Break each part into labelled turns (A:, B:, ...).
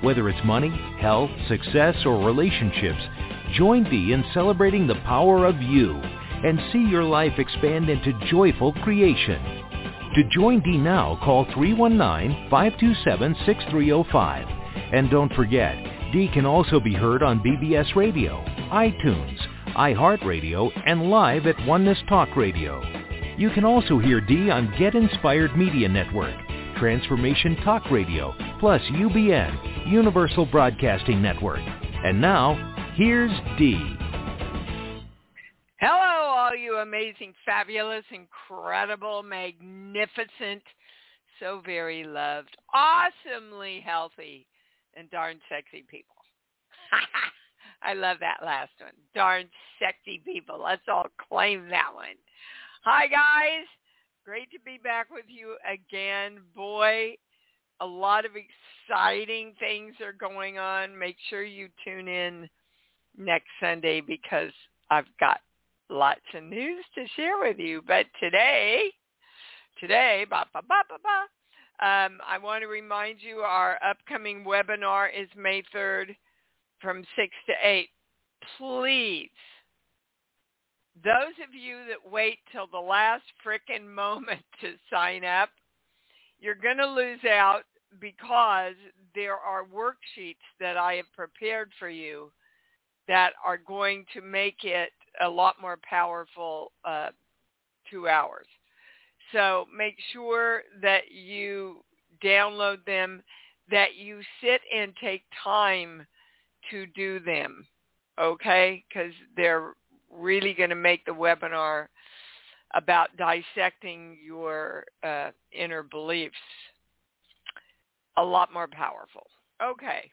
A: Whether it's money, health, success, or relationships, join Dee in celebrating the power of you and see your life expand into joyful creation. To join Dee now, call 319-527-6305. And don't forget, Dee can also be heard on BBS Radio, iTunes, iHeartRadio, and live at Oneness Talk Radio. You can also hear Dee on Get Inspired Media Network, Transformation Talk Radio, plus UBN, Universal Broadcasting Network. And now, here's Dee.
B: Hello, all you amazing, fabulous, incredible, magnificent, so very loved, awesomely healthy, and darn sexy people. I love that last one. Darn sexy people. Let's all claim that one. Hi, guys. Great to be back with you again. Boy, a lot of exciting things are going on. Make sure you tune in next Sunday because I've got lots of news to share with you. But today, today, ba ba ba ba ba, um, I want to remind you our upcoming webinar is May 3rd from 6 to 8. Please, those of you that wait till the last frickin' moment to sign up, you're going to lose out because there are worksheets that I have prepared for you that are going to make it a lot more powerful uh, two hours. So make sure that you download them, that you sit and take time to do them, okay? Because they're really going to make the webinar about dissecting your uh, inner beliefs a lot more powerful. Okay.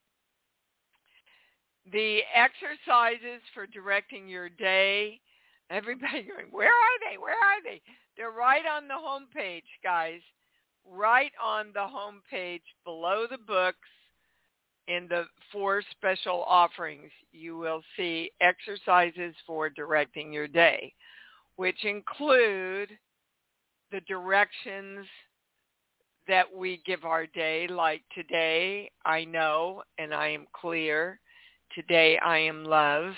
B: The exercises for directing your day, everybody going, where are they? Where are they? They're right on the home page, guys. Right on the home page below the books in the four special offerings, you will see exercises for directing your day, which include the directions that we give our day, like today I know and I am clear. Today I am love.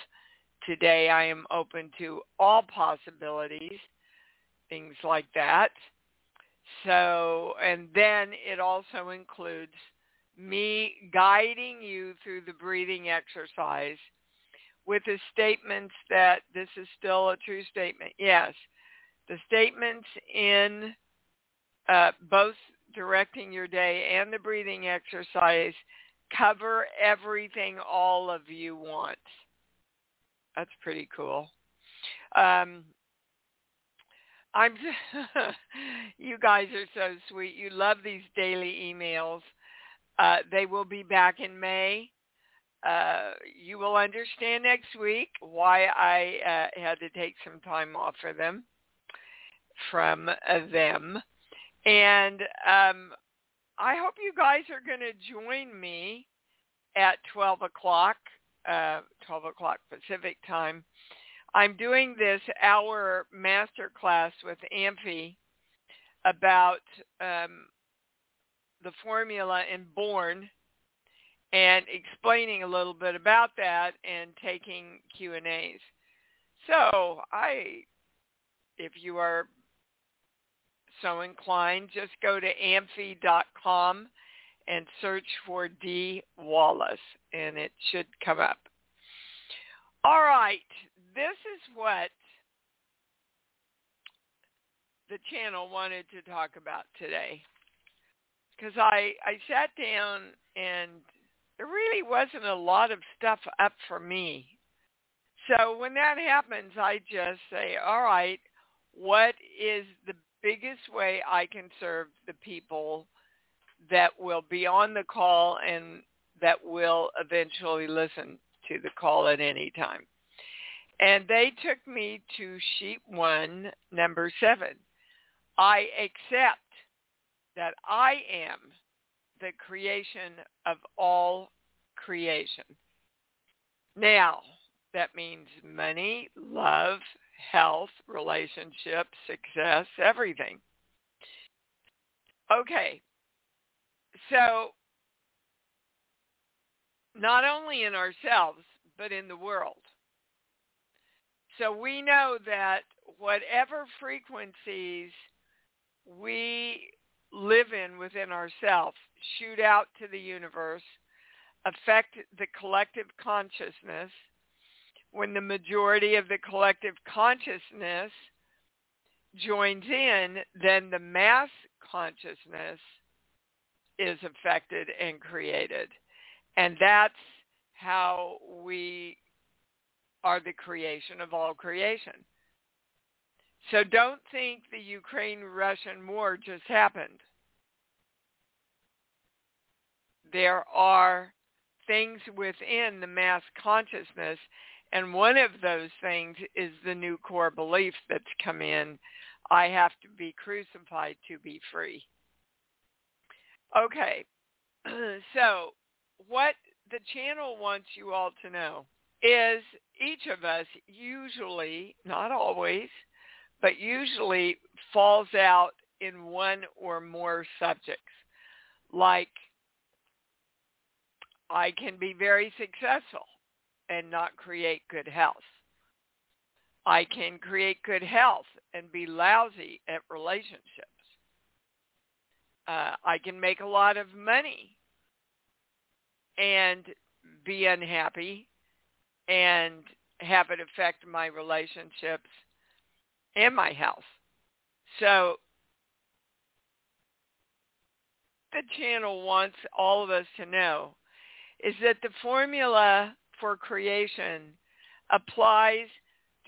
B: Today I am open to all possibilities things like that. So, and then it also includes me guiding you through the breathing exercise with the statements that this is still a true statement. Yes, the statements in uh, both directing your day and the breathing exercise cover everything all of you want. That's pretty cool. Um, I'm you guys are so sweet. You love these daily emails. Uh, they will be back in May. Uh, you will understand next week why I uh, had to take some time off for them from uh, them. And um, I hope you guys are going to join me at 12 o'clock, uh, 12 o'clock Pacific time I'm doing this hour master class with Amphy about um, the formula in Born and explaining a little bit about that and taking Q&As. So I, if you are so inclined, just go to amphy.com and search for Dee Wallace and it should come up. All right, this is what the channel wanted to talk about today. Because I, I sat down and there really wasn't a lot of stuff up for me. So when that happens, I just say, all right, what is the biggest way I can serve the people that will be on the call and that will eventually listen to the call at any time. And they took me to sheet one, number seven. I accept that I am the creation of all creation. Now, that means money, love, health, relationships, success, everything. Okay, so not only in ourselves, but in the world. So we know that whatever frequencies we live in within ourselves shoot out to the universe, affect the collective consciousness. When the majority of the collective consciousness joins in, then the mass consciousness is affected and created. And that's how we are the creation of all creation. So don't think the Ukraine-Russian war just happened. There are things within the mass consciousness, and one of those things is the new core belief that's come in. I have to be crucified to be free. Okay, so what the channel wants you all to know is each of us usually, not always, but usually falls out in one or more subjects. Like I can be very successful and not create good health. I can create good health and be lousy at relationships. Uh, I can make a lot of money and be unhappy and have it affect my relationships and my health. So the channel wants all of us to know is that the formula for creation applies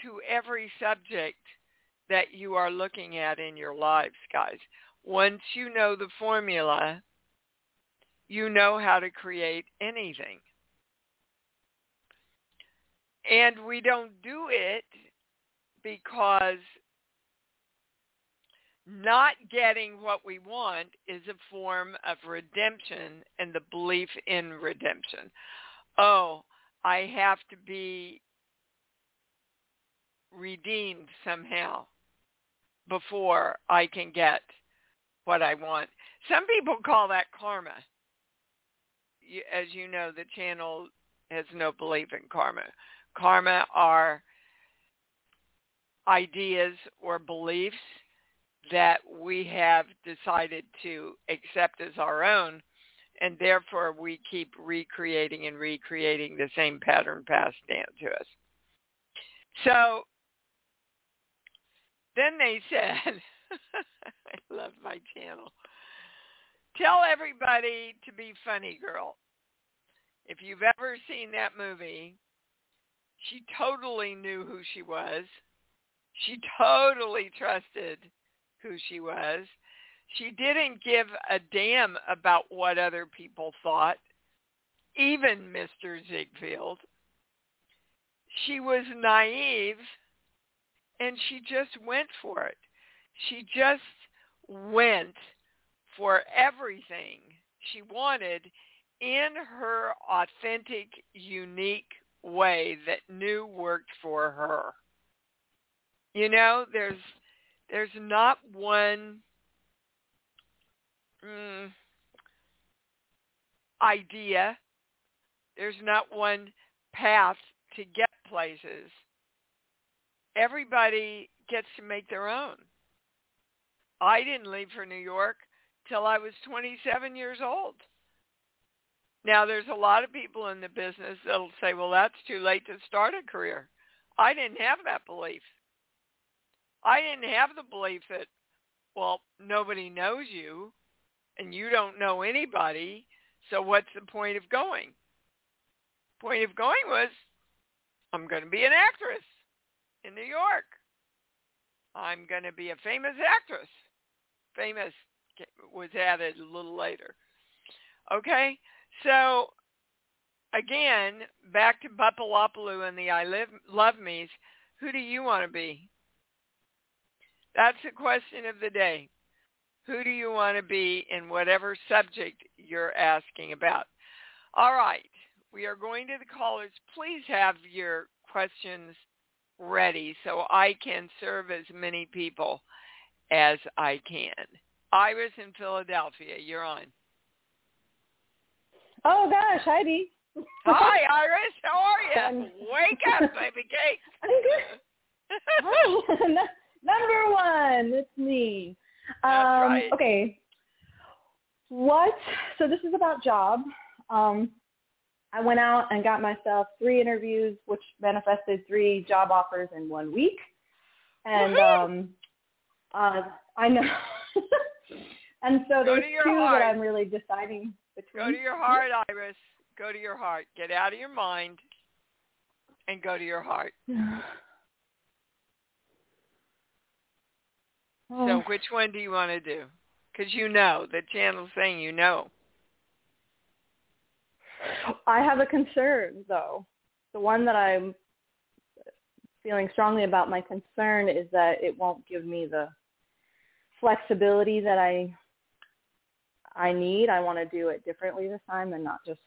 B: to every subject that you are looking at in your lives, guys. Once you know the formula, you know how to create anything. And we don't do it because not getting what we want is a form of redemption and the belief in redemption. Oh, I have to be redeemed somehow before I can get what I want. Some people call that karma. As you know, the channel has no belief in karma. Karma are ideas or beliefs that we have decided to accept as our own and therefore we keep recreating and recreating the same pattern passed down to us. So then they said, I love my channel, tell everybody to be funny girl. If you've ever seen that movie, she totally knew who she was. She totally trusted who she was. She didn't give a damn about what other people thought, even Mr. Ziegfeld. She was naive and she just went for it. She just went for everything she wanted in her authentic, unique way that knew worked for her. You know, there's there's not one mm, idea. There's not one path to get places. Everybody gets to make their own. I didn't leave for New York till I was 27 years old. Now, there's a lot of people in the business that'll say, well, that's too late to start a career. I didn't have that belief. I didn't have the belief that, well, nobody knows you and you don't know anybody, so what's the point of going? Point of going was, I'm going to be an actress in New York. I'm going to be a famous actress. Famous was added a little later. Okay? So again, back to Bupalopalu and the I live, Love Me's, who do you want to be? That's the question of the day. Who do you want to be in whatever subject you're asking about? All right. We are going to the callers. Please have your questions ready so I can serve as many people as I can. Iris in Philadelphia, you're on.
C: Oh gosh, Heidi.
B: Hi, Iris. How are you? Wake up, baby cake.
C: I'm good. Hi. Number one, it's me.
B: That's
C: um,
B: right.
C: Okay. What? So this is about job. Um, I went out and got myself three interviews, which manifested three job offers in one week. And um, uh, I know. and so
B: Go
C: there's two
B: heart.
C: that I'm really deciding between.
B: Go to your heart, Iris. Go to your heart. Get out of your mind and go to your heart. So
C: Oh.
B: which one do you want to do? Because you know, the channel's saying you know.
C: I have a concern, though. The one that I'm feeling strongly about, my concern is that it won't give me the flexibility that I I need. I want to do it differently this time and not just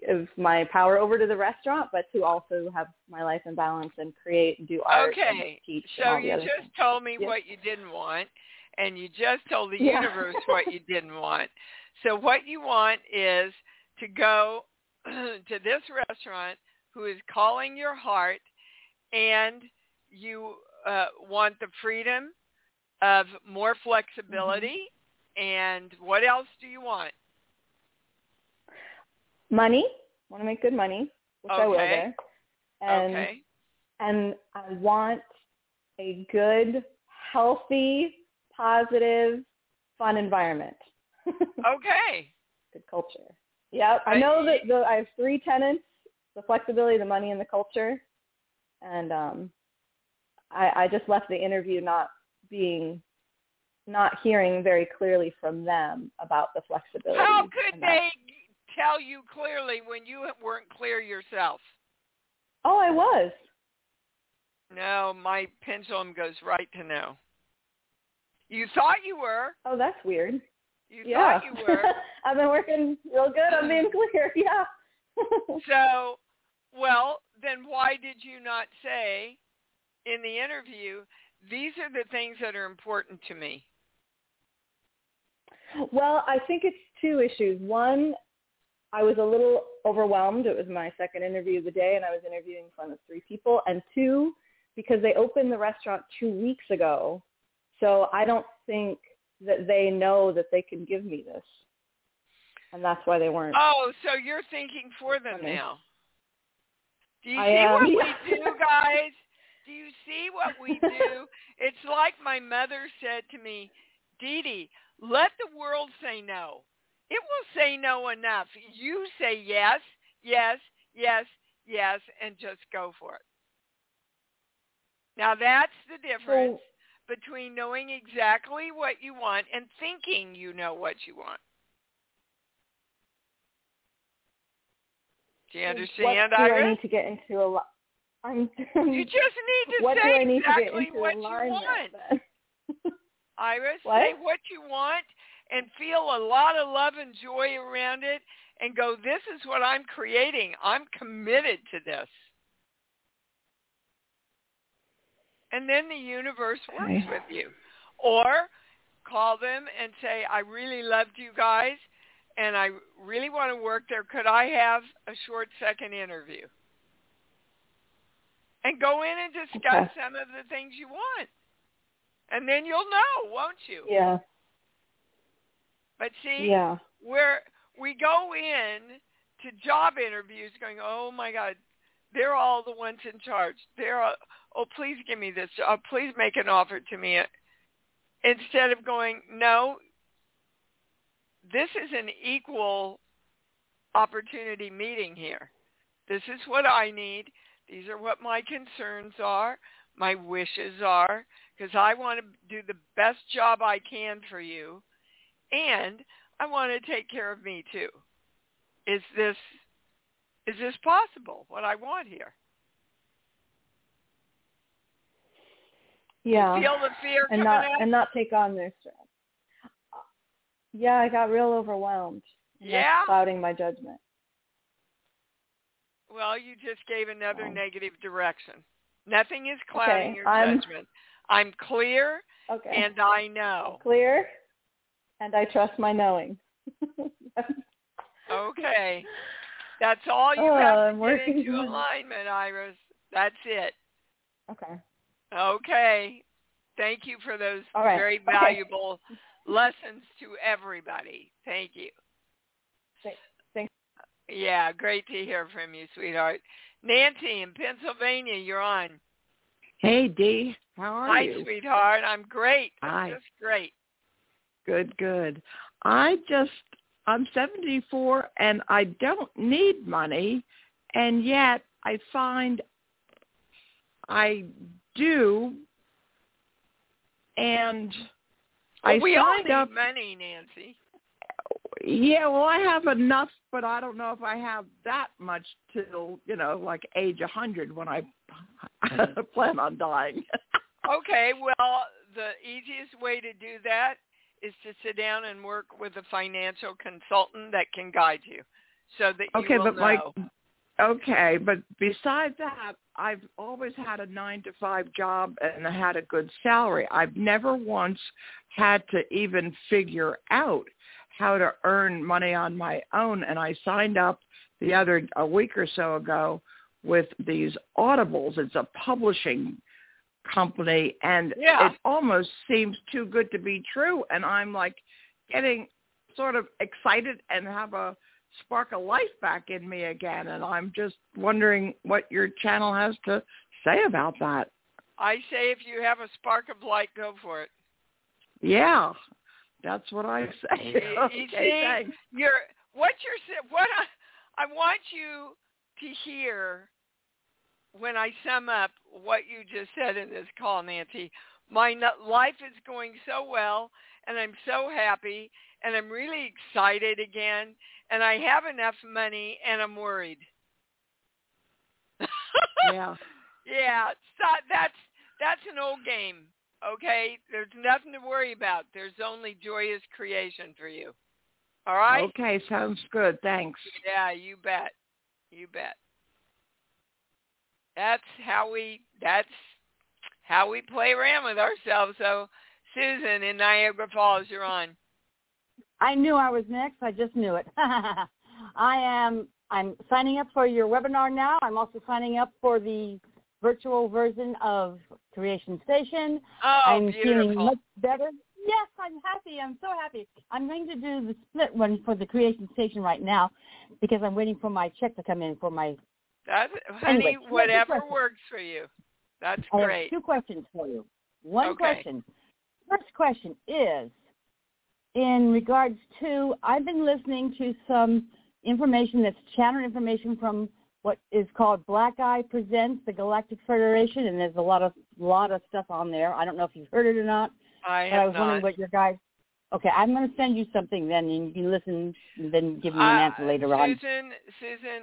C: give my power over to the restaurant, but to also have my life in balance and create and do art
B: Okay.
C: and teach. and
B: So you just
C: things.
B: told me what you didn't want, and you just told the
C: Yeah.
B: universe what you didn't want. So what you want is to go to this restaurant who is calling your heart, and you uh, want the freedom of more flexibility. And what else do you want?
C: Money. want to make good money, which I will
B: Okay.
C: there. And
B: okay.
C: and I want a good, healthy, positive, fun environment.
B: Okay.
C: good culture. Yep. I know that the, I have three tenants: the flexibility, the money, and the culture. And um, I, I just left the interview not being, not hearing very clearly from them about the flexibility.
B: How could they tell you clearly when you weren't clear yourself?
C: Oh, I was.
B: No, my pendulum goes right to no. You thought you were.
C: Oh, that's weird.
B: You
C: yeah.
B: thought you were.
C: I've been working real good on being clear. Yeah.
B: so, well, then why did you not say in the interview, these are the things that are important to me?
C: Well, I think it's two issues. One, I was a little overwhelmed. It was my second interview of the day, and I was interviewing in front of three people. And two, because they opened the restaurant two weeks ago, so I don't think that they know that they can give me this, and that's why they weren't.
B: Oh, so you're thinking for them
C: Funny.
B: now. Do you
C: I
B: see
C: am,
B: what we do, guys? Do you see what we do? it's like my mother said to me, Dee Dee, let the world say no. It will say no enough. You say yes, yes, yes, yes, and just go for it. Now that's the difference between knowing exactly what you want and thinking you know what you want. Do you understand,
C: what do I need to get into a lot? I'm.
B: You just need to
C: what do
B: say
C: I need to
B: exactly
C: get into
B: what you want. Iris,
C: What?
B: say what you want and feel a lot of love and joy around it and go, this is what I'm creating. I'm committed to this. And then the universe works
C: Okay.
B: with you. Or call them and say, I really loved you guys and I really want to work there. Could I have a short second interview? And go in and discuss
C: Okay.
B: some of the things you want. And then you'll know, won't you?
C: yeah.
B: But see,
C: Yeah.
B: where we go in to job interviews going, oh my God, they're all the ones in charge. They're all, oh, please give me this job. Please make an offer to me. Instead of going, no, this is an equal opportunity meeting here. This is what I need. These are what my concerns are, my wishes are, because I want to do the best job I can for you and I want to take care of me too. Is this Is this possible? What I want here?
C: Yeah.
B: Feel the fear
C: and not
B: up?
C: and not take on their stress. Yeah, I got real overwhelmed.
B: Yeah?
C: Clouding my judgment.
B: Well, you just gave another
C: Oh.
B: negative direction. Nothing is clouding
C: Okay,
B: your
C: I'm-
B: judgment. I'm clear
C: Okay.
B: and I know.
C: Clear, and I trust my knowing.
B: Okay. That's all you
C: Oh,
B: have
C: I'm
B: to get
C: working
B: into
C: on
B: alignment, Iris. That's it.
C: okay.
B: Okay. Thank you for those
C: All right.
B: very
C: Okay.
B: valuable lessons to everybody. Thank you.
C: Thank- thanks.
B: Yeah, great to hear from you, sweetheart. Nancy in Pennsylvania, you're on.
D: Hey Dee, how are
B: Hi,
D: you?
B: Hi, sweetheart. I'm great.
D: Hi.
B: Just great.
D: Good, good. I just I'm 74 and I don't need money and yet I find I do and I
B: Well, we all need
D: up
B: money, Nancy.
D: yeah, well I have enough but I don't know if I have that much till, you know, like age 100 when I plan on dying.
B: Okay, well, the easiest way to do that is to sit down and work with a financial consultant that can guide you so that you
D: Okay,
B: will
D: but
B: know.
D: okay, but besides that, I've always had a nine to five job and I had a good salary. I've never once had to even figure out how to earn money on my own. And I signed up the other a week or so ago with these Audibles. It's a publishing company and
B: Yeah.
D: it almost seems too good to be true and I'm like getting sort of excited and have a spark of life back in me again and I'm just wondering what your channel has to say about that.
B: I say if you have a spark of light, go for it.
D: Yeah. That's what I say.
B: You- you see,
D: thanks.
B: you're what you're sa- what I, I want you to hear when I sum up what you just said in this call, Nancy. My life is going so well, and I'm so happy, and I'm really excited again, and I have enough money, and I'm worried.
D: Yeah.
B: Yeah, so that's that's an old game. Okay, there's nothing to worry about. There's only joyous creation for you. All right?
D: Okay, sounds good. Thanks.
B: Yeah, you bet. You bet. That's how we that's how we play around with ourselves. So Susan in Niagara Falls, you're on.
E: I knew I was next. I just knew it. I am. I'm signing up for your webinar now. I'm also signing up for the virtual version of Creation Station.
B: Oh,
E: I'm feeling much better. Yes, I'm happy. I'm so happy. I'm going to do the split one for the Creation Station right now because I'm waiting for my check to come in for my.
B: That's honey,
E: Anyway,
B: whatever works for you. That's
E: I have
B: great.
E: two questions for you. One
B: Okay.
E: question. First question is in regards to I've been listening to some information that's channel information from what is called Black Eye Presents the Galactic Federation, and there's a lot of lot of stuff on there. I don't know if you've heard it or not,
B: I
E: but I
B: have
E: was wondering what your guys. Okay, I'm going to send you something then, and you can listen, and then give me an
B: Uh,
E: answer later on.
B: Susan, Susan,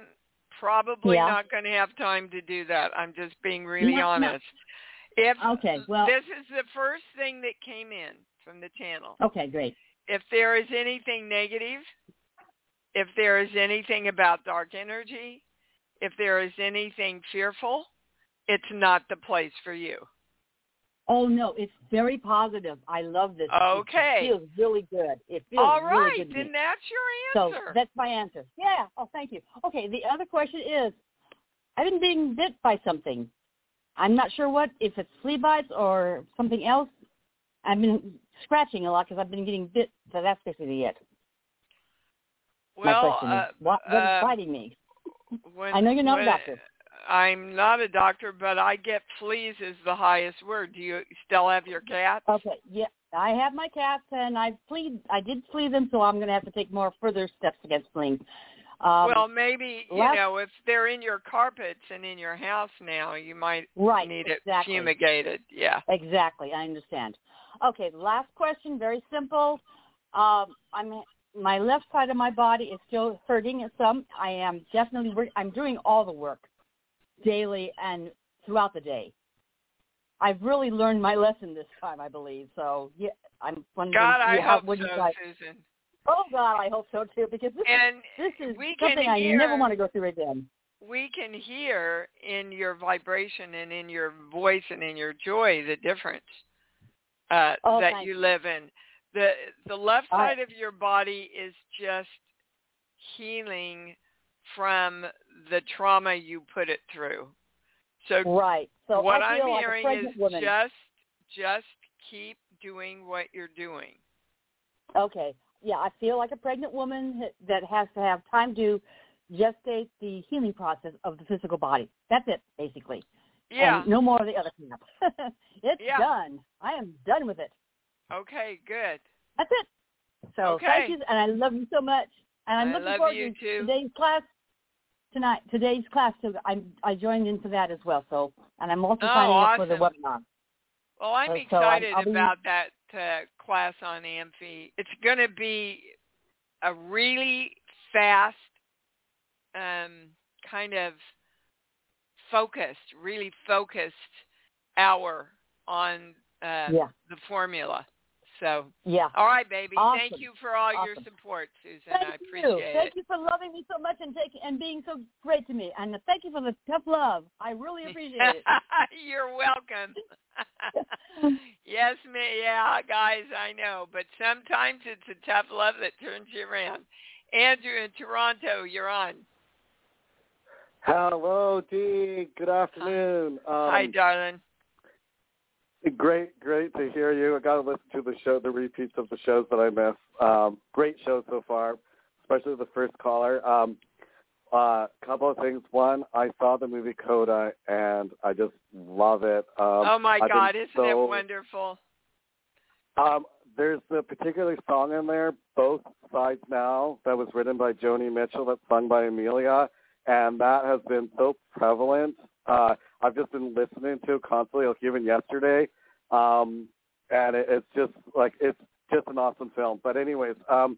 B: probably
E: Yeah.
B: not going to have time to do that. I'm just being really
E: No, no.
B: honest. If
E: Okay, well-
B: this is the first thing that came in from the channel.
E: Okay, great.
B: If there is anything negative, if there is anything about dark energy, if there is anything fearful, it's not the place for you.
E: Oh no, it's very positive. I love this.
B: Okay.
E: It feels really good. It feels
B: All
E: really good
B: then that's your answer.
E: So that's my answer. Yeah. Oh, thank you. Okay. The other question is, I've been being bit by something. I'm not sure what, if it's flea bites or something else. I've been scratching a lot because I've been getting bit. So that's basically it. my question
B: uh,
E: is, what, what is
B: uh,
E: biting me?
B: when,
E: I know you're not a doctor.
B: I'm not a doctor, but I get fleas is the highest word. Do you still have your cats?
E: Okay. Yeah. I have my cats and I've fleed. I did flea them, so I'm going to have to take more further steps against fleas. Um,
B: well, maybe you know if they're in your carpets and in your house now, you might
E: right.
B: need
E: exactly.
B: it fumigated. Yeah.
E: Exactly. I understand. Okay, last question, very simple. Um, I'm my left side of my body is still hurting some. I am definitely I'm doing all the work daily and throughout the day. I've really learned my lesson this time, I believe. So yeah, I'm wondering.
B: God, I
E: how,
B: hope
E: what
B: so,
E: you guys,
B: Susan.
E: Oh God, I hope so too, because this
B: And
E: is this is something I
B: hear-
E: never want to go through again.
B: we can hear in your vibration and in your voice and in your joy the difference uh,
E: Oh,
B: that you live in. The the left side of your body is just healing from the trauma you put it through. So
E: Right. So
B: what
E: I
B: I'm
E: like
B: hearing is
E: woman.
B: just just keep doing what you're doing.
E: Okay. Yeah, I feel like a pregnant woman that has to have time to gestate the healing process of the physical body. That's it, basically.
B: Yeah.
E: And no more of the other crap. it's
B: Yeah.
E: done. I am done with it.
B: Okay, good.
E: That's it. So
B: Okay.
E: thank you, and I love you so much. And I'm
B: I
E: looking
B: love
E: forward
B: you
E: to
B: too.
E: today's class tonight. Today's class too. I I joined in for that as well. So, and I'm also
B: Oh,
E: signing up for the webinar.
B: Well, I'm
E: So- so I'm-
B: excited
E: be-
B: about that uh, class on Amphy. It's going to be a really fast, um, kind of focused, really focused hour on uh,
E: Yeah.
B: the formula. So,
E: Yeah.
B: all right, baby. Thank you for all your support, Susan.
E: Thank
B: I
E: you.
B: appreciate
E: Thank
B: it.
E: you for loving me so much and taking and being so great to me. And thank you for the tough love. I really appreciate it.
B: You're welcome. yes, me. Yeah, guys, I know. But sometimes it's a tough love that turns you around. Andrew in Toronto, you're on.
F: Hello, Dee. Good afternoon. Um,
B: Hi, darling.
F: Great, great to hear you. I got to listen to the show, the repeats of the shows that I missed. Um, great show so far, especially the first caller. Um, uh, couple of things. One, I saw the movie Coda, and I just love it. Um,
B: oh my
F: I've
B: God, isn't it wonderful?
F: Um, there's a particular song in there, Both Sides Now, that was written by Joni Mitchell, that's sung by Amelia, and that has been so prevalent. Uh, I've just been listening to constantly, like even yesterday, um, and it, it's just like it's just an awesome film. But anyways, um,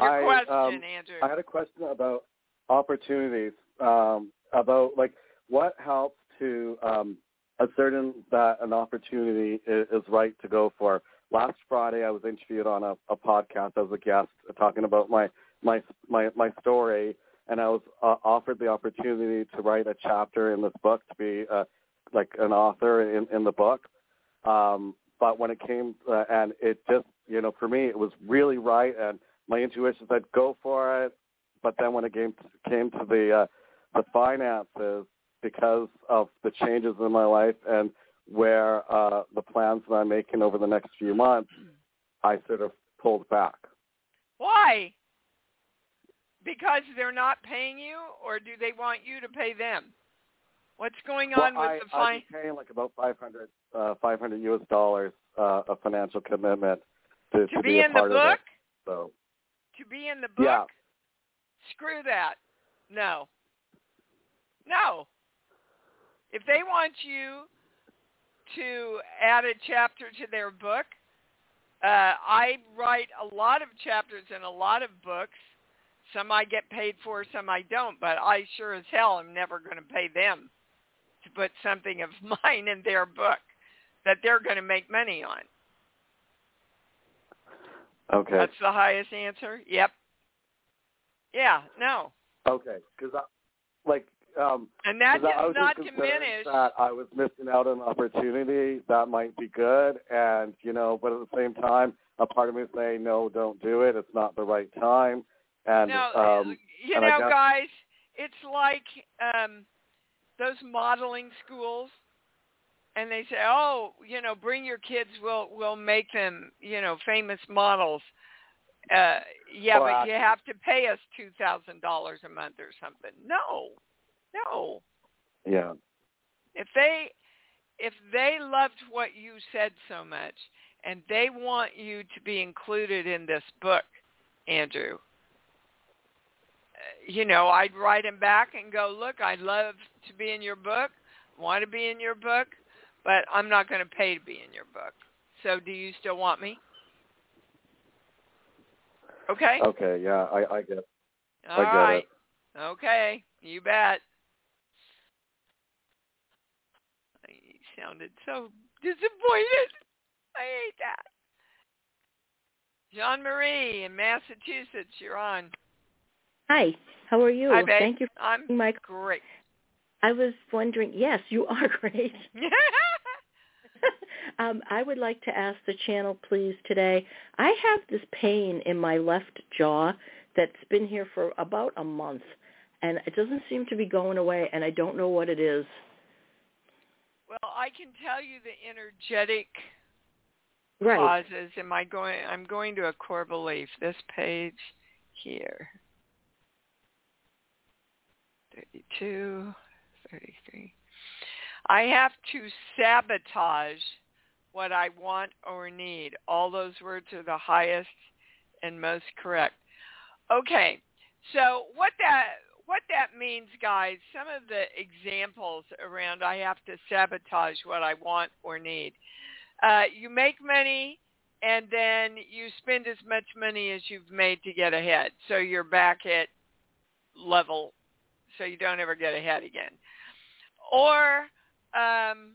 B: Your
F: I
B: question,
F: um,
B: Andrew.
F: I had a question about opportunities, um, about like what helps to um, ascertain that an opportunity is, is right to go for. Last Friday, I was interviewed on a, a podcast as a guest, talking about my my my my story, and I was uh, offered the opportunity to write a chapter in this book to be uh, like an author in in the book. Um, but when it came, uh, and it just you know for me it was really right, and my intuition said go for it. But then when it came to, came to the uh, the finances, because of the changes in my life and where uh, the plans that I'm making over the next few months, I sort of pulled back.
B: Why? Because they're not paying you, or do they want you to pay them? What's going on
F: well,
B: with
F: I,
B: the fine?
F: Been paying like about 500, uh, 500 U.S. dollars uh, of financial commitment to,
B: To
F: be,
B: be
F: a
B: in the book?
F: So
B: To be in the book?
F: yeah,
B: Screw that. No. No. If they want you to add a chapter to their book, uh, I write a lot of chapters in a lot of books. Some I get paid for, some I don't, but I sure as hell am never going to pay them to put something of mine in their book that they're going to make money on.
F: okay,
B: That's the highest answer. Yep. Yeah, no.
F: okay, because I like um,
B: And that does
F: was
B: not diminish
F: that I was missing out on an opportunity that might be good, and you know, but at the same time, a part of me is saying, no, don't do it. It's not the right time, and
B: no,
F: um,
B: you
F: and
B: know, guys, it's like um those modeling schools, and they say, "Oh, you know, bring your kids. We'll we'll make them, you know, famous models." Uh, yeah, but you have to pay us two thousand dollars a month or something. No, no.
F: yeah,
B: If they if they loved what you said so much, and they want you to be included in this book, Andrew, uh, you know, I'd write him back and go, look, I'd love to be in your book, want to be in your book, but I'm not going to pay to be in your book. So do you still want me? Okay.
F: Okay. Yeah, I I get. It.
B: All
F: I get
B: right.
F: it.
B: Okay. You bet. He sounded so disappointed. I hate that. Jean Marie in Massachusetts, you're on.
G: Hi, how are you?
B: Hi, babe.
G: Thank you
B: I'm
G: for my.
B: great.
G: I was wondering. Yes, you are great. um, I would like to ask the channel, please, today. I have this pain in my left jaw that's been here for about a month, and it doesn't seem to be going away, and I don't know what it is.
B: well, I can tell you the energetic
G: Right.
B: causes. Am I going? I'm going to a core belief. This page here. 32, 33. I have to sabotage what I want or need. All those words are the highest and most correct. Okay, so what that what that means, guys, some of the examples around I have to sabotage what I want or need. Uh, you make money and then you spend as much money as you've made to get ahead. So you're back at level so you don't ever get ahead again. Or um,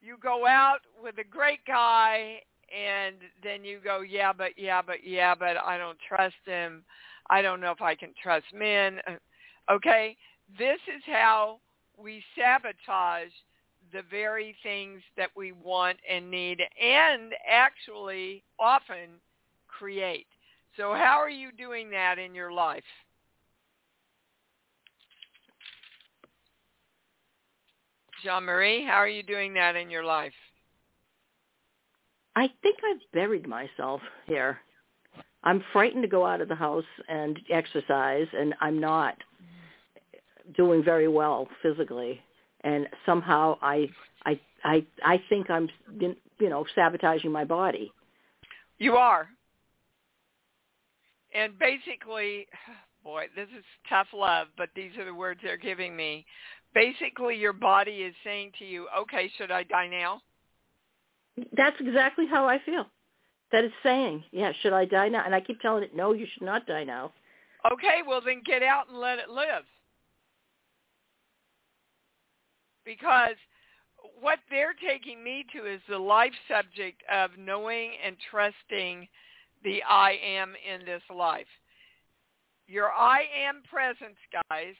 B: you go out with a great guy and then you go, yeah, but yeah, but yeah, but I don't trust him. I don't know if I can trust men. Uh, Okay, this is how we sabotage the very things that we want and need and actually often create. So how are you doing that in your life? Jean-Marie, how are you doing that in your life?
G: I think I've buried myself here. I'm frightened to go out of the house and exercise, and I'm not doing very well physically. And somehow I, I, I, I think I'm, you know, sabotaging my body.
B: You are. And basically, boy, this is tough love, but these are the words they're giving me. Basically, your body is saying to you, okay, should I die now?
G: That's exactly how I feel. That it's saying, yeah, should I die now? And I keep telling it, no, you should not die now.
B: Okay, well then get out and let it live. Because what they're taking me to is the life subject of knowing and trusting the I am in this life. Your I am presence, guys,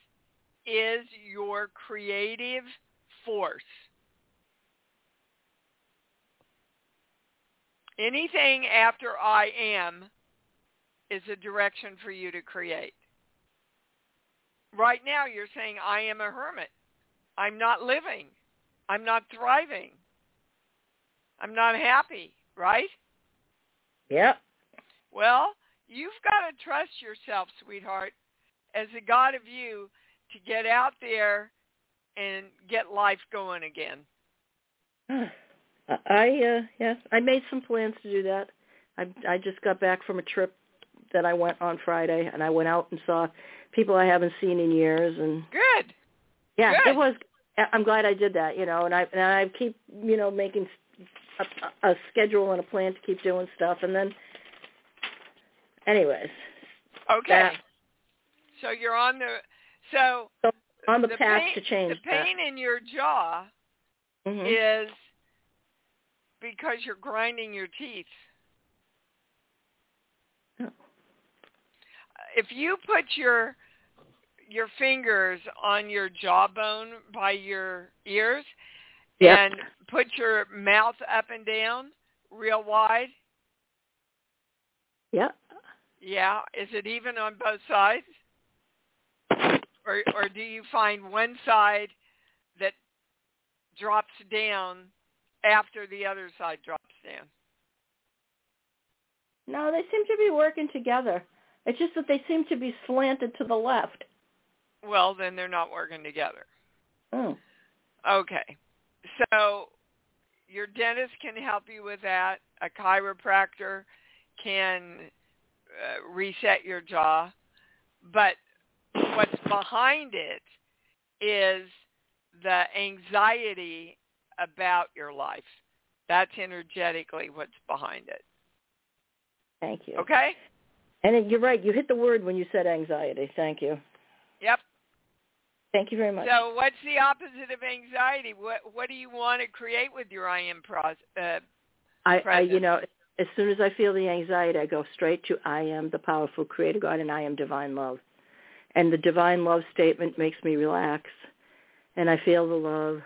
B: is your creative force. Anything after I am is a direction for you to create. Right now you're saying I am a hermit. I'm not living. I'm not thriving. I'm not happy, right?
G: Yep.
B: Well, you've got to trust yourself, sweetheart, as a God of you to get out there and get life going again.
G: I uh yeah, I made some plans to do that. I I just got back from a trip that I went on Friday and I went out and saw people I haven't seen in years and
B: Good.
G: yeah,
B: Good.
G: it was I'm glad I did that, you know, and I and I keep, you know, making a, a schedule and a plan to keep doing stuff and then anyways,
B: Okay.
G: that
B: So you're on the so
G: so on the,
B: the
G: path
B: pain,
G: to change
B: the pain in your jaw.
G: Mhm.
B: is because you're grinding your teeth.
G: Oh.
B: If you put your your fingers on your jawbone by your ears
G: Yep.
B: and put your mouth up and down real wide,
G: Yep.
B: yeah, is it even on both sides? Or or do you find one side that drops down after the other side drops down?
G: No, they seem to be working together. It's just that they seem to be slanted to the left.
B: Well, then they're not working together.
G: Oh.
B: Okay. So your dentist can help you with that. A chiropractor can uh, reset your jaw. But what's behind it is the anxiety about your life. That's energetically what's behind it.
G: Thank you.
B: Okay?
G: And you're right. You hit the word when you said anxiety. Thank you.
B: Yep.
G: Thank you very much.
B: So, what's the opposite of anxiety? What What do you want to create with your I am process? uh,
G: I, I, you know, as soon as I feel the anxiety, I go straight to I am the powerful creator God and I am divine love. And the divine love statement makes me relax and I feel the love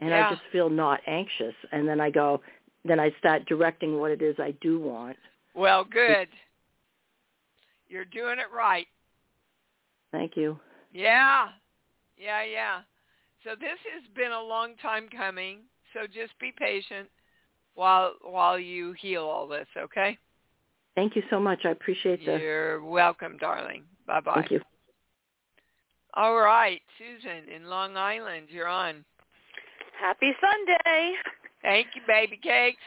G: and
B: Yeah.
G: I just feel not anxious. And then I go, then I start directing what it is I do want.
B: Well, good. You're doing it right.
G: Thank you.
B: Yeah. Yeah, yeah. So this has been a long time coming. So just be patient while while you heal all this, okay?
G: Thank you so much. I appreciate the
B: You're welcome, darling. Bye bye.
G: Thank you.
B: All right, Susan in Long Island, you're on.
H: Happy Sunday.
B: Thank you, baby cakes.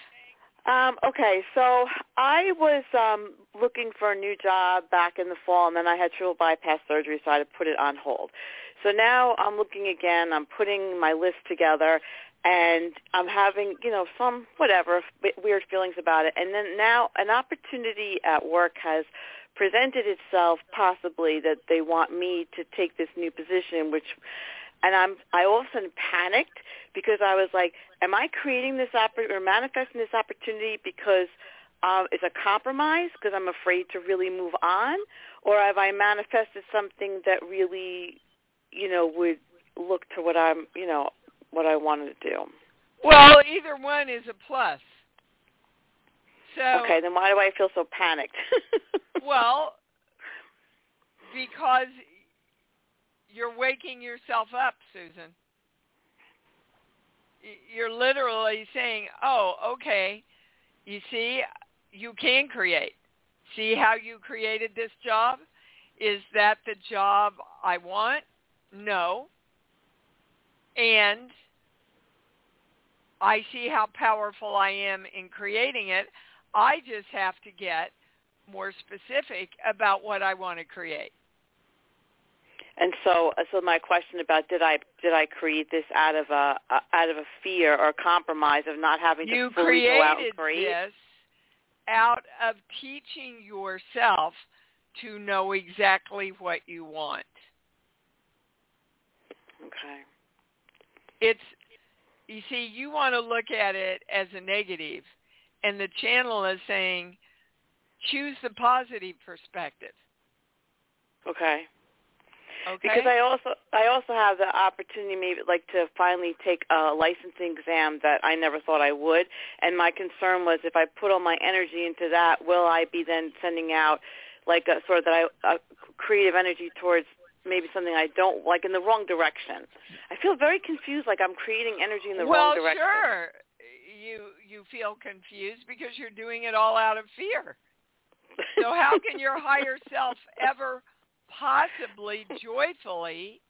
H: Um, okay, so I was um, looking for a new job back in the fall, and then I had triple bypass surgery, so I had to put it on hold. So now I'm looking again. I'm putting my list together, and I'm having, you know, some whatever weird feelings about it. And then now an opportunity at work has presented itself, possibly that they want me to take this new position, which and I'm I all panicked because I was like, am I creating this oppor- or manifesting this opportunity because um, it's a compromise because I'm afraid to really move on, or have I manifested something that really, you know, would look to what I'm, you know, what I wanted to do?
B: Well, either one is a plus. So
H: Okay, then why do I feel so panicked?
B: well, because you're waking yourself up, Susan. You're literally saying, "Oh, okay. You see, you can create. See how you created this job? Is that the job I want? No. And I see how powerful I am in creating it. I just have to get more specific about what I want to create.
H: And so, uh, so my question about did I did I create this out of a, a out of a fear or a compromise of not having
B: You
H: to fully go out and create?
B: this out of teaching yourself to know exactly what you want.
H: Okay.
B: It's you see, you want to look at it as a negative, and the channel is saying choose the positive perspective.
H: Okay.
B: Okay.
H: Because I also I also have the opportunity maybe like to finally take a licensing exam that I never thought I would, and my concern was if I put all my energy into that, will I be then sending out like a sort of that I a creative energy towards maybe something I don't like in the wrong direction. I feel very confused, like I'm creating energy in the
B: well,
H: wrong direction.
B: Well, sure. You you feel confused because you're doing it all out of fear. So how can your higher self ever possibly joyfully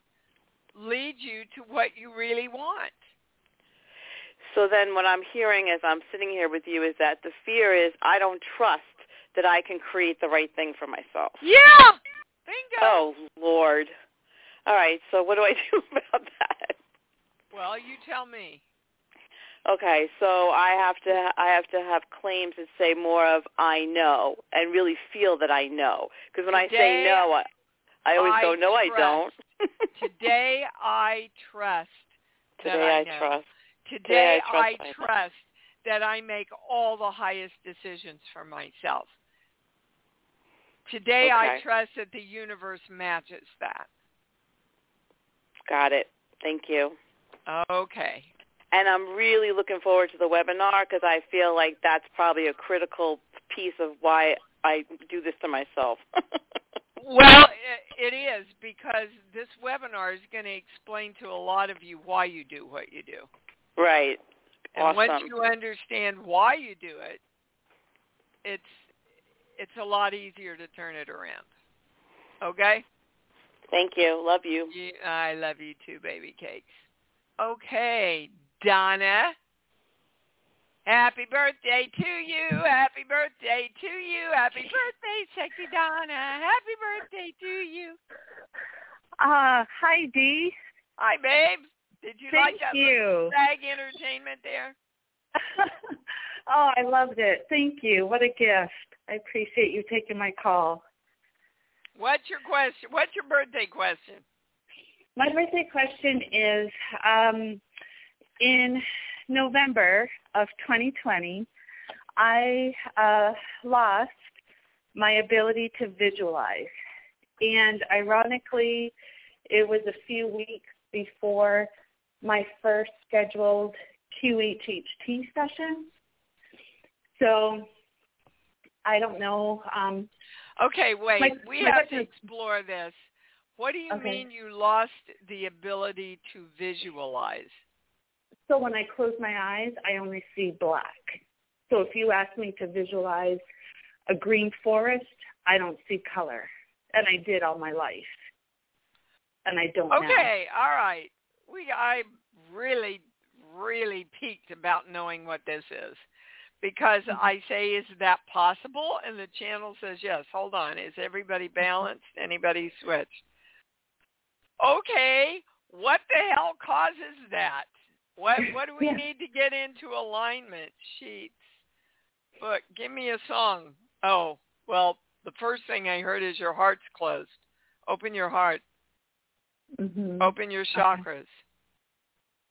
B: lead you to what you really want?
H: So then what I'm hearing as I'm sitting here with you is that the fear is I don't trust that I can create the right thing for myself.
B: Yeah. Bingo.
H: Oh Lord. All right, so what do I do about that?
B: Well, you tell me.
H: Okay, so I have to I have to have claims that say more of I know and really feel that I know. Because when I say no, I, I always
B: I
H: go no, I don't.
B: Today I trust
H: Today
B: I,
H: I trust.
B: Today
H: I trust
B: I
H: I
B: trust that I make all the highest decisions for myself. Today I trust that the universe matches that.
H: Got it. Thank you.
B: Okay.
H: And I'm really looking forward to the webinar because I feel like that's probably a critical piece of why I do this to myself.
B: Well, it, it is because this webinar is going to explain to a lot of you why you do what you do.
H: right.
B: And once you understand why you do it, it's it's a lot easier to turn it around. Okay?
H: Thank you. Love you.
B: You, I love you too, baby cakes. Okay, Donna. Happy birthday to you. Happy birthday to you. Happy birthday, sexy Donna. Happy birthday to you.
I: Uh, hi, Dee.
B: Hi, babe. Did you
I: Thank
B: like that
I: you.
B: little stag entertainment there?
I: oh, I loved it. Thank you. What a gift. I appreciate you taking my call.
B: What's your question? What's your birthday question?
I: My birthday question is um, in November of 2020, I uh, lost my ability to visualize. And ironically, it was a few weeks before my first scheduled QHHT session. So I don't know. Um,
B: okay, wait.
I: my,
B: we
I: my
B: have
I: question
B: to explore this. What do you
I: Okay.
B: mean you lost the ability to visualize?
I: So when I close my eyes, I only see black. So if you ask me to visualize a green forest, I don't see color. And I did all my life. And I don't now.
B: Okay, all right. We I really really peaked about knowing what this is. Because
I: Mm-hmm.
B: I say, is that possible? And the channel says, yes. Hold on. Is everybody
I: Mm-hmm.
B: balanced? Anybody switched? Okay. What the hell causes that? What what do we
I: Yeah.
B: need to get into alignment? Sheets. But give me a song. Oh, well, the first thing I heard is your heart's closed. Open your heart.
I: Mhm.
B: Open your chakras.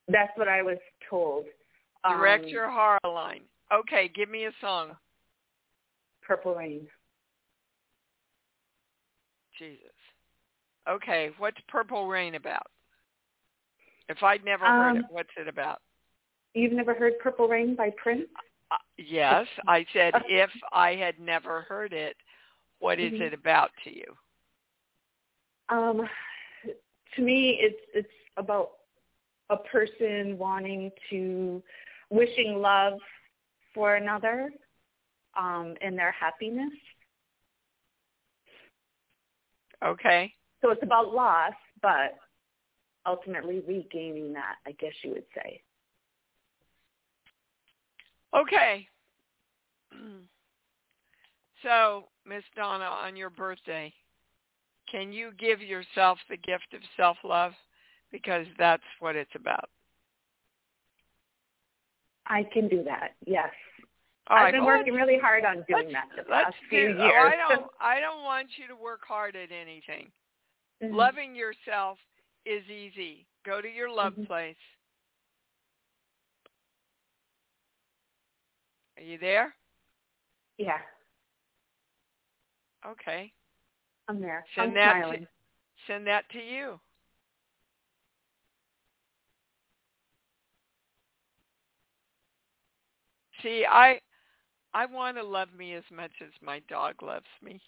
I: That's what I was told.
B: Direct
I: Um,
B: your heart line. Okay, give me a song.
I: Purple Rain.
B: Jesus. Okay, what's Purple Rain about? If I'd never heard it,
I: Um,
B: what's it about?
I: You've never heard Purple Rain by Prince?
B: Uh, yes, I said if I had never heard it, what is
I: Mhm.
B: it about to you?
I: Um, to me, it's it's about a person wanting to, wishing love for another, um, and their happiness.
B: Okay.
I: So it's about loss, but ultimately regaining that, I guess you would say.
B: Okay. So, Miss Donna, on your birthday, can you give yourself the gift of self-love? Because that's what it's about.
I: I can do that. Yes,
B: All
I: I've
B: right,
I: been
B: well,
I: working really hard on doing that the
B: let's
I: past few
B: do,
I: years.
B: Oh, I don't. I don't want you to work hard at anything.
I: Mhm.
B: Loving yourself is easy. Go to your love
I: Mhm.
B: place. Are you there?
I: Yeah,
B: Okay.
I: I'm there.
B: Send
I: I'm
B: that
I: smiling.
B: to send that to you. See, I I want to love me as much as my dog loves me.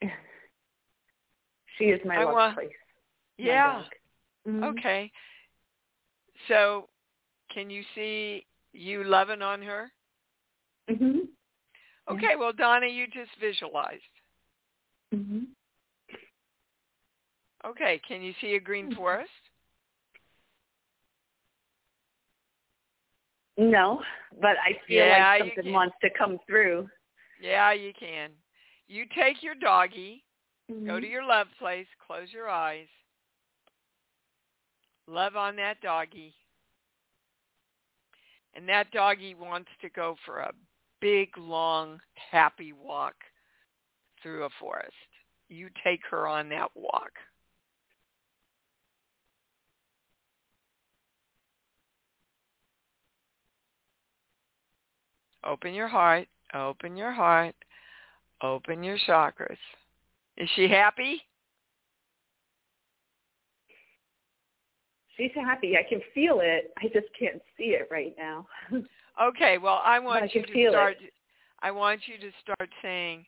I: she is my
B: I
I: love
B: want-
I: place.
B: Yeah.
I: Mhm.
B: Okay. So, can you see you loving on her?
I: Mhm.
B: Okay, well, Donna, you just visualized.
I: Mhm.
B: Okay, can you see a green
I: Mhm.
B: forest?
I: No, but I feel
B: Yeah,
I: like something wants to come through.
B: Yeah, you can. You take your doggy, go
I: Mhm.
B: to your love place, close your eyes, love on that doggy. And that doggy wants to go for a big, long, happy walk through a forest. You take her on that walk. Open your heart, open your heart, open your chakras. Is she happy?
I: She's happy. I can feel it. I just can't see it right now.
B: Okay, well, I
I: I
B: want you to
I: feel it.
B: start I want you to start saying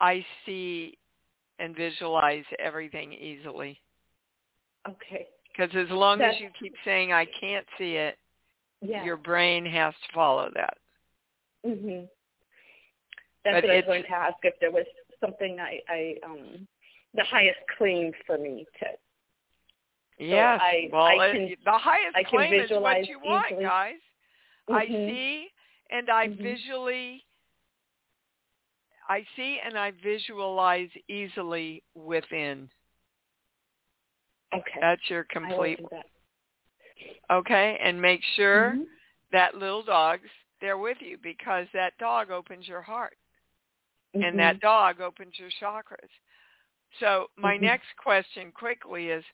B: I see and visualize everything easily.
I: okay.
B: Because as long as you keep saying I can't see it,
I: Yeah.
B: your brain has to follow that.
I: Mhm.
B: But
I: That's what I was going to ask if there was something I, I um the highest claim for me to
B: Yes.
I: I-
B: well,
I: I
B: it-
I: can-
B: the highest
I: I can
B: claim is what
I: visualize
B: you want,
I: easily.
B: guys. I
I: Mhm.
B: see and I
I: Mhm.
B: visually I see and I visualize easily within.
I: Okay.
B: That's your complete
I: do that.
B: okay and make sure
I: Mhm.
B: that little dog's there with you because that dog opens your heart. mm-hmm. and that dog opens your chakras. So my mm-hmm. next question quickly is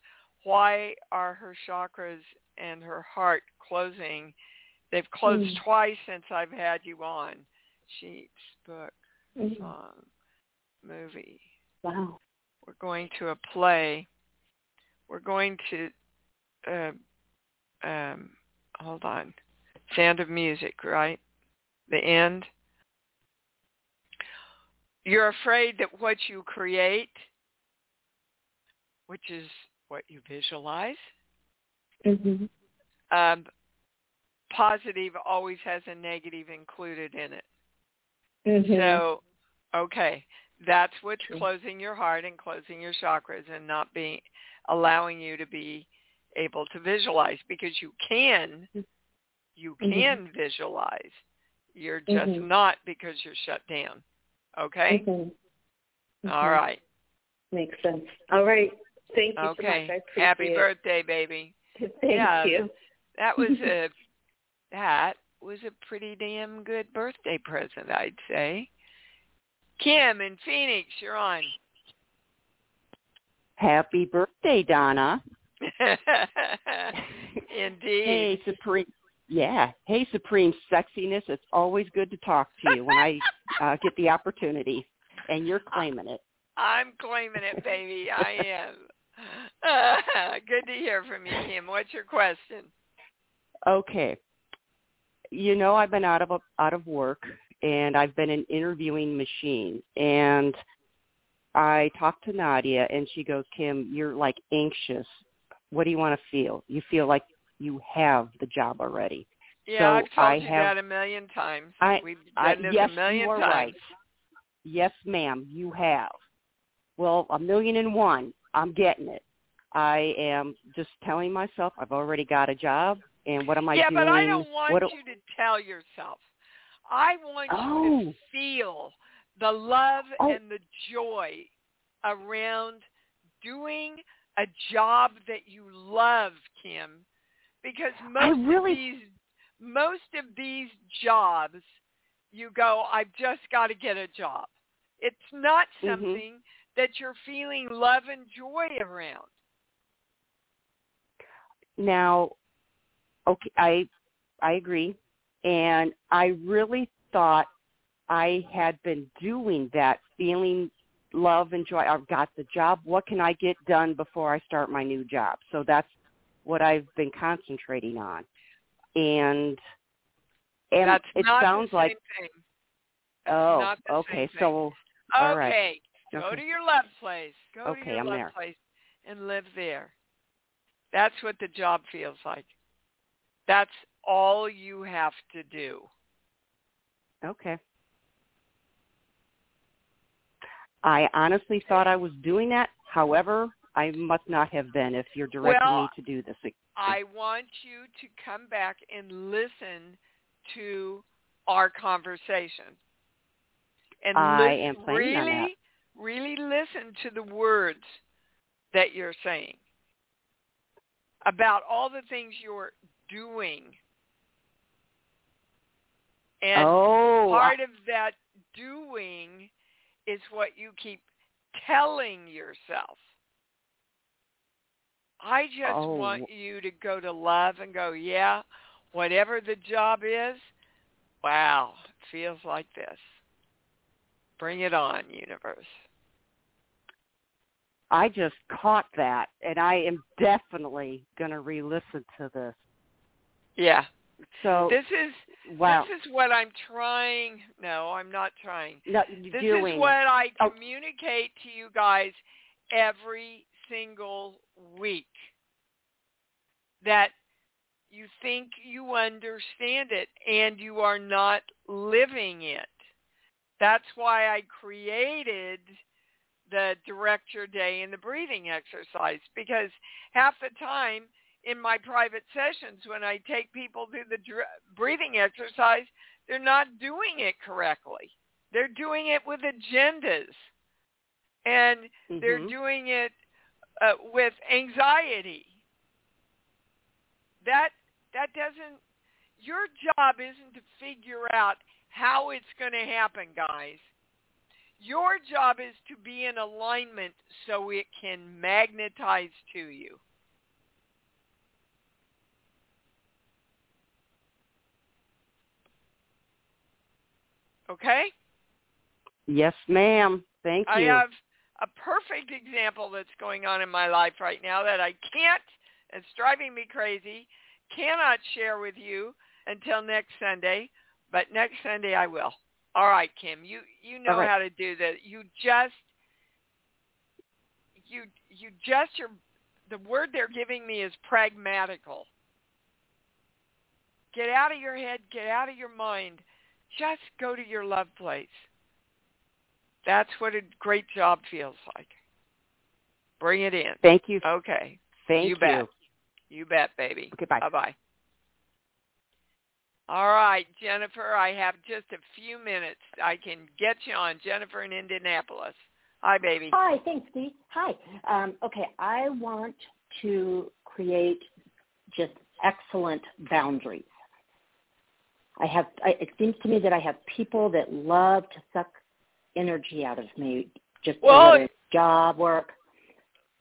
B: why are her chakras and her heart closing? They've closed mm-hmm. twice since I've had you on. Sheets, book, mm-hmm. song, movie.
I: Wow.
B: We're going to a play. We're going to uh, um, hold on. Sound of Music, right? The end. You're afraid that what you create, which is what you visualize,
I: mm-hmm.
B: um, positive always has a negative included in it.
I: Mm-hmm.
B: So, okay, that's what's closing your heart and closing your chakras and not being allowing you to be able to visualize because you can you
I: mm-hmm.
B: can mm-hmm. visualize. You're just
I: mm-hmm.
B: not because you're shut down. Okay?
I: Mm-hmm.
B: All right.
I: Makes sense. All right. Thank you
B: okay.
I: so much. I
B: Happy
I: it.
B: birthday, baby.
I: Thank
B: yeah,
I: you.
B: That was a that was a pretty damn good birthday present, I'd say. Kim in Phoenix, you're on.
J: Happy birthday, Donna.
B: Indeed.
J: hey, Supreme. Yeah. Hey, Supreme Sexiness. It's always good to talk to you when I uh, get the opportunity, and you're claiming it.
B: I'm claiming it, baby. I am. Uh, good to hear from you, Kim. What's your question?
J: Okay. You know, I've been out of out of work, and I've been an interviewing machine, and I talked to Nadia, and she goes, "Kim, you're like anxious what do you want to feel? You feel like you have the job already.
B: Yeah,
J: so
B: I've told
J: I
B: you
J: have,
B: that a million times.
J: I,
B: We've
J: I,
B: done this
J: yes,
B: a million
J: you are
B: times.
J: right. Yes, ma'am, you have. Well, a million and one. I'm getting it. I am just telling myself I've already got a job, and what am I
B: yeah,
J: doing?
B: Yeah, but I don't want
J: what,
B: you to tell yourself. I want
J: oh.
B: you to feel the love
J: oh.
B: and the joy around doing a job that you love, Kim, because most
J: really...
B: of these most of these jobs you go, I've just got to get a job. It's not
J: mm-hmm.
B: something mm-hmm. That you're feeling love and joy around.
J: Now, okay, I I agree, and I really thought I had been doing that, feeling love and joy. I've got the job. What can I get done before I start my new job? So that's what I've been concentrating on. And and
B: that's
J: it sounds like
B: thing.
J: oh okay so all
B: okay.
J: right.
B: Go
J: okay.
B: to your love place. Go
J: okay,
B: to your
J: I'm
B: love
J: there.
B: place and live there. That's what the job feels like. That's all you have to do.
J: Okay. I honestly thought I was doing that. However, I must not have been if you're directing
B: well,
J: me to do this.
B: I want you to come back and listen to our conversation. And
J: I
B: listen,
J: am planning
B: really,
J: on that.
B: Really listen to the words that you're saying about all the things you're doing. And
J: oh,
B: part of that doing is what you keep telling yourself. I just
J: oh.
B: want you to go to love and go, yeah, whatever the job is, wow, it feels like this. Bring it on, universe.
J: I just caught that, and I am definitely going to re-listen to this.
B: Yeah.
J: So
B: this is
J: wow.
B: this is what I'm trying. No, I'm not trying.
J: No,
B: this
J: doing.
B: is what I
J: oh.
B: communicate to you guys every single week. That you think you understand it and you are not living it. That's why I created the direct your day and the breathing exercise because half the time in my private sessions when I take people through the breathing exercise, they're not doing it correctly. They're doing it with agendas. And
J: mm-hmm.
B: they're doing it uh, with anxiety. That that doesn't your job isn't to figure out how it's going to happen, guys. Your job is to be in alignment so it can magnetize to you. Okay?
J: Yes, ma'am. Thank you.
B: I have a perfect example that's going on in my life right now that I can't, it's driving me crazy, cannot share with you until next Sunday, but next Sunday I will. All right, Kim, you you know
J: right.
B: how to do that. You just you you just your the word they're giving me is pragmatical. Get out of your head, get out of your mind. Just go to your love place. That's what a great job feels like. Bring it in.
J: Thank you.
B: Okay.
J: Thank
B: you. You bet. You bet, baby.
J: Okay.
B: Bye-bye. All right, Jennifer, I have just a few minutes. I can get you on. Jennifer in Indianapolis. Hi, baby.
K: Hi, thanks, Dee. Hi. Um, okay, I want to create just excellent boundaries. I have. I, it seems to me that I have people that love to suck energy out of me, just
B: well,
K: job work.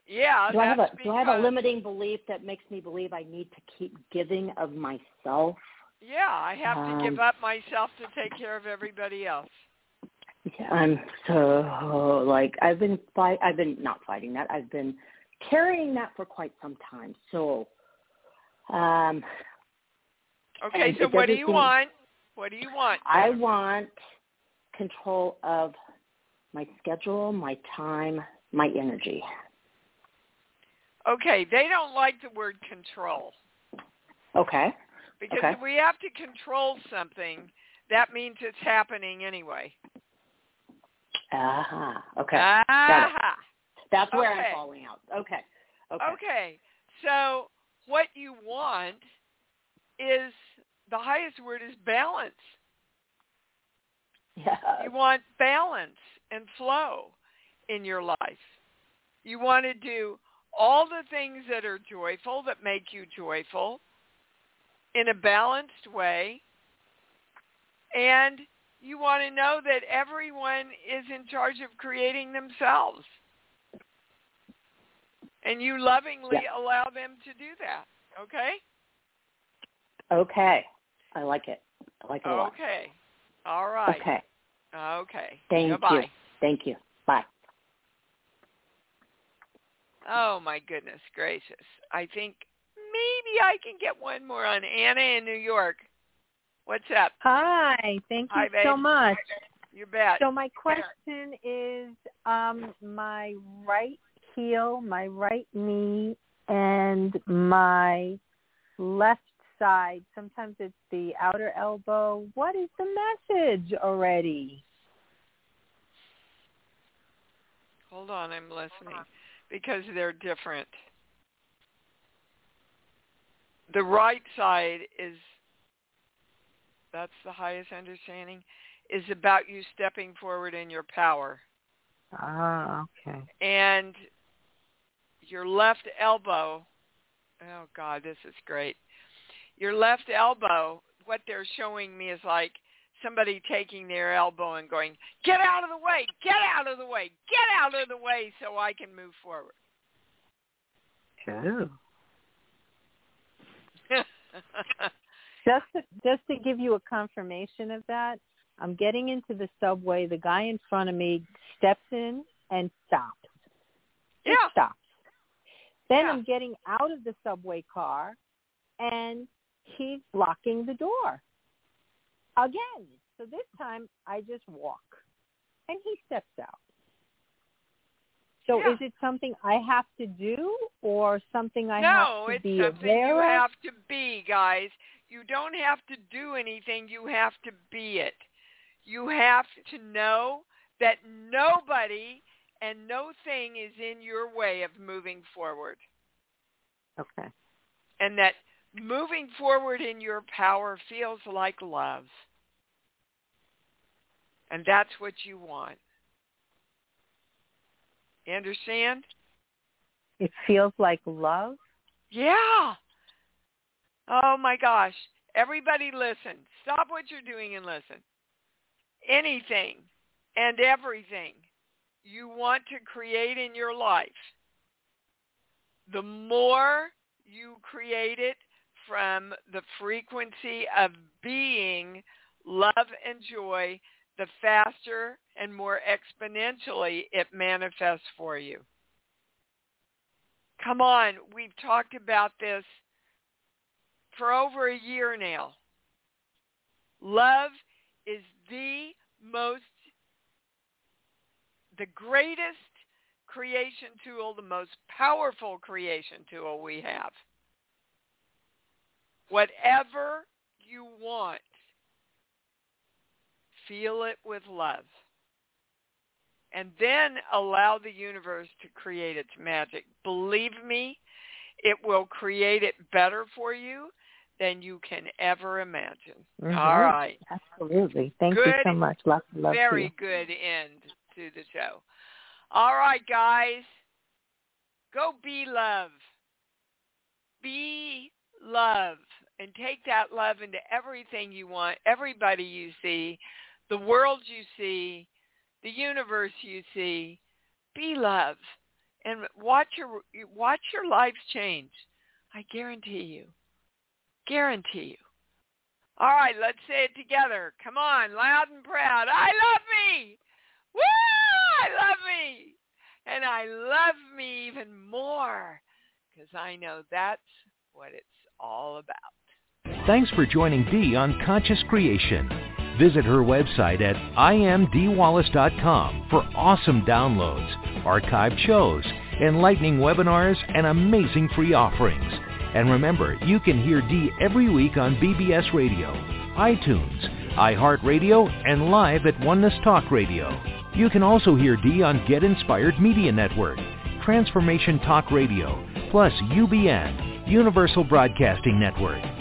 B: Yeah.
K: Do I have a
B: because,
K: Do I have a limiting belief that makes me believe I need to keep giving of myself?
B: Yeah, I have
K: um,
B: to give up myself to take care of everybody else.
K: I'm so like I've been fight. I've been not fighting that. I've been carrying that for quite some time. So, um,
B: Okay, so what do you want? What do you want?
K: I want control of my schedule, my time, my energy.
B: Okay, they don't like the word control.
K: Okay.
B: Because
K: okay.
B: if we have to control something, that means it's happening anyway.
K: Ah, uh-huh. okay.
B: Ah,
K: That's where
B: okay.
K: I'm falling out. Okay. Okay.
B: Okay. So what you want is the highest word is balance.
K: Yeah.
B: You want balance and flow in your life. You want to do all the things that are joyful, that make you joyful, in a balanced way. And you want to know that everyone is in charge of creating themselves. And you lovingly
K: Yeah.
B: allow them to do that. Okay?
K: Okay. I like it. I like it a lot.
B: Okay. All right.
K: Okay.
B: Okay.
K: Thank
B: Goodbye.
K: you. Thank you. Bye.
B: Oh my goodness gracious. I think maybe I can get one more on Anna in New York. What's up?
L: Hi, thank you
B: Hi,
L: so much.
B: You bet.
L: So my question is um my right heel, my right knee and my left side. Sometimes it's the outer elbow. What is the message already?
B: Hold on, I'm listening because they're different. The right side is that's the highest understanding is about you stepping forward in your power.
L: Ah, okay.
B: And your left elbow, oh God, this is great. Your left elbow, what they're showing me is like somebody taking their elbow and going, get out of the way, get out of the way, get out of the way so I can move forward.
L: Oh. just to, just to give you a confirmation of that, I'm getting into the subway. The guy in front of me steps in and stops. Just
B: Yeah.
L: stops. Then
B: Yeah.
L: I'm getting out of the subway car, and he's blocking the door again. So this time I just walk, and he steps out. So
B: Yeah.
L: is it something I have to do, or something I
B: no,
L: have to
B: it's
L: be
B: something
L: aware
B: you have to be, guys. You don't have to do anything. You have to be it. You have to know that nobody and no thing is in your way of moving forward.
L: Okay.
B: And that moving forward in your power feels like love. And that's what you want. You understand?
L: It feels like love.
B: Yeah. Oh my gosh. Everybody listen. Stop what you're doing and listen. Anything and everything you want to create in your life, the more you create it from the frequency of being love and joy, the faster and more exponentially it manifests for you. Come on, we've talked about this for over a year now. Love is the most, the greatest creation tool, the most powerful creation tool we have. Whatever you want, feel it with love. And then allow the universe to create its magic. Believe me, it will create it better for you than you can ever imagine.
L: Mm-hmm.
B: All right.
L: Absolutely. Thank
B: good,
L: you so much. Lots of love
B: Very good end to the show. All right, guys. Go be love. Be love. And take that love into everything you want, everybody you see, the world you see, the universe you see. Be love. And watch your watch your lives change. I guarantee you. Guarantee you. All right, let's say it together. Come on, loud and proud. I love me. Woo! I love me. And I love me even more because I know that's what it's all about.
A: Thanks for joining Dee on Conscious Creation. Visit her website at iamdeewallace.com for awesome downloads, archived shows, enlightening webinars, and amazing free offerings. And remember, you can hear Dee every week on BBS Radio, iTunes, iHeartRadio, and live at Oneness Talk Radio. You can also hear Dee on Get Inspired Media Network, Transformation Talk Radio, plus UBN, Universal Broadcasting Network.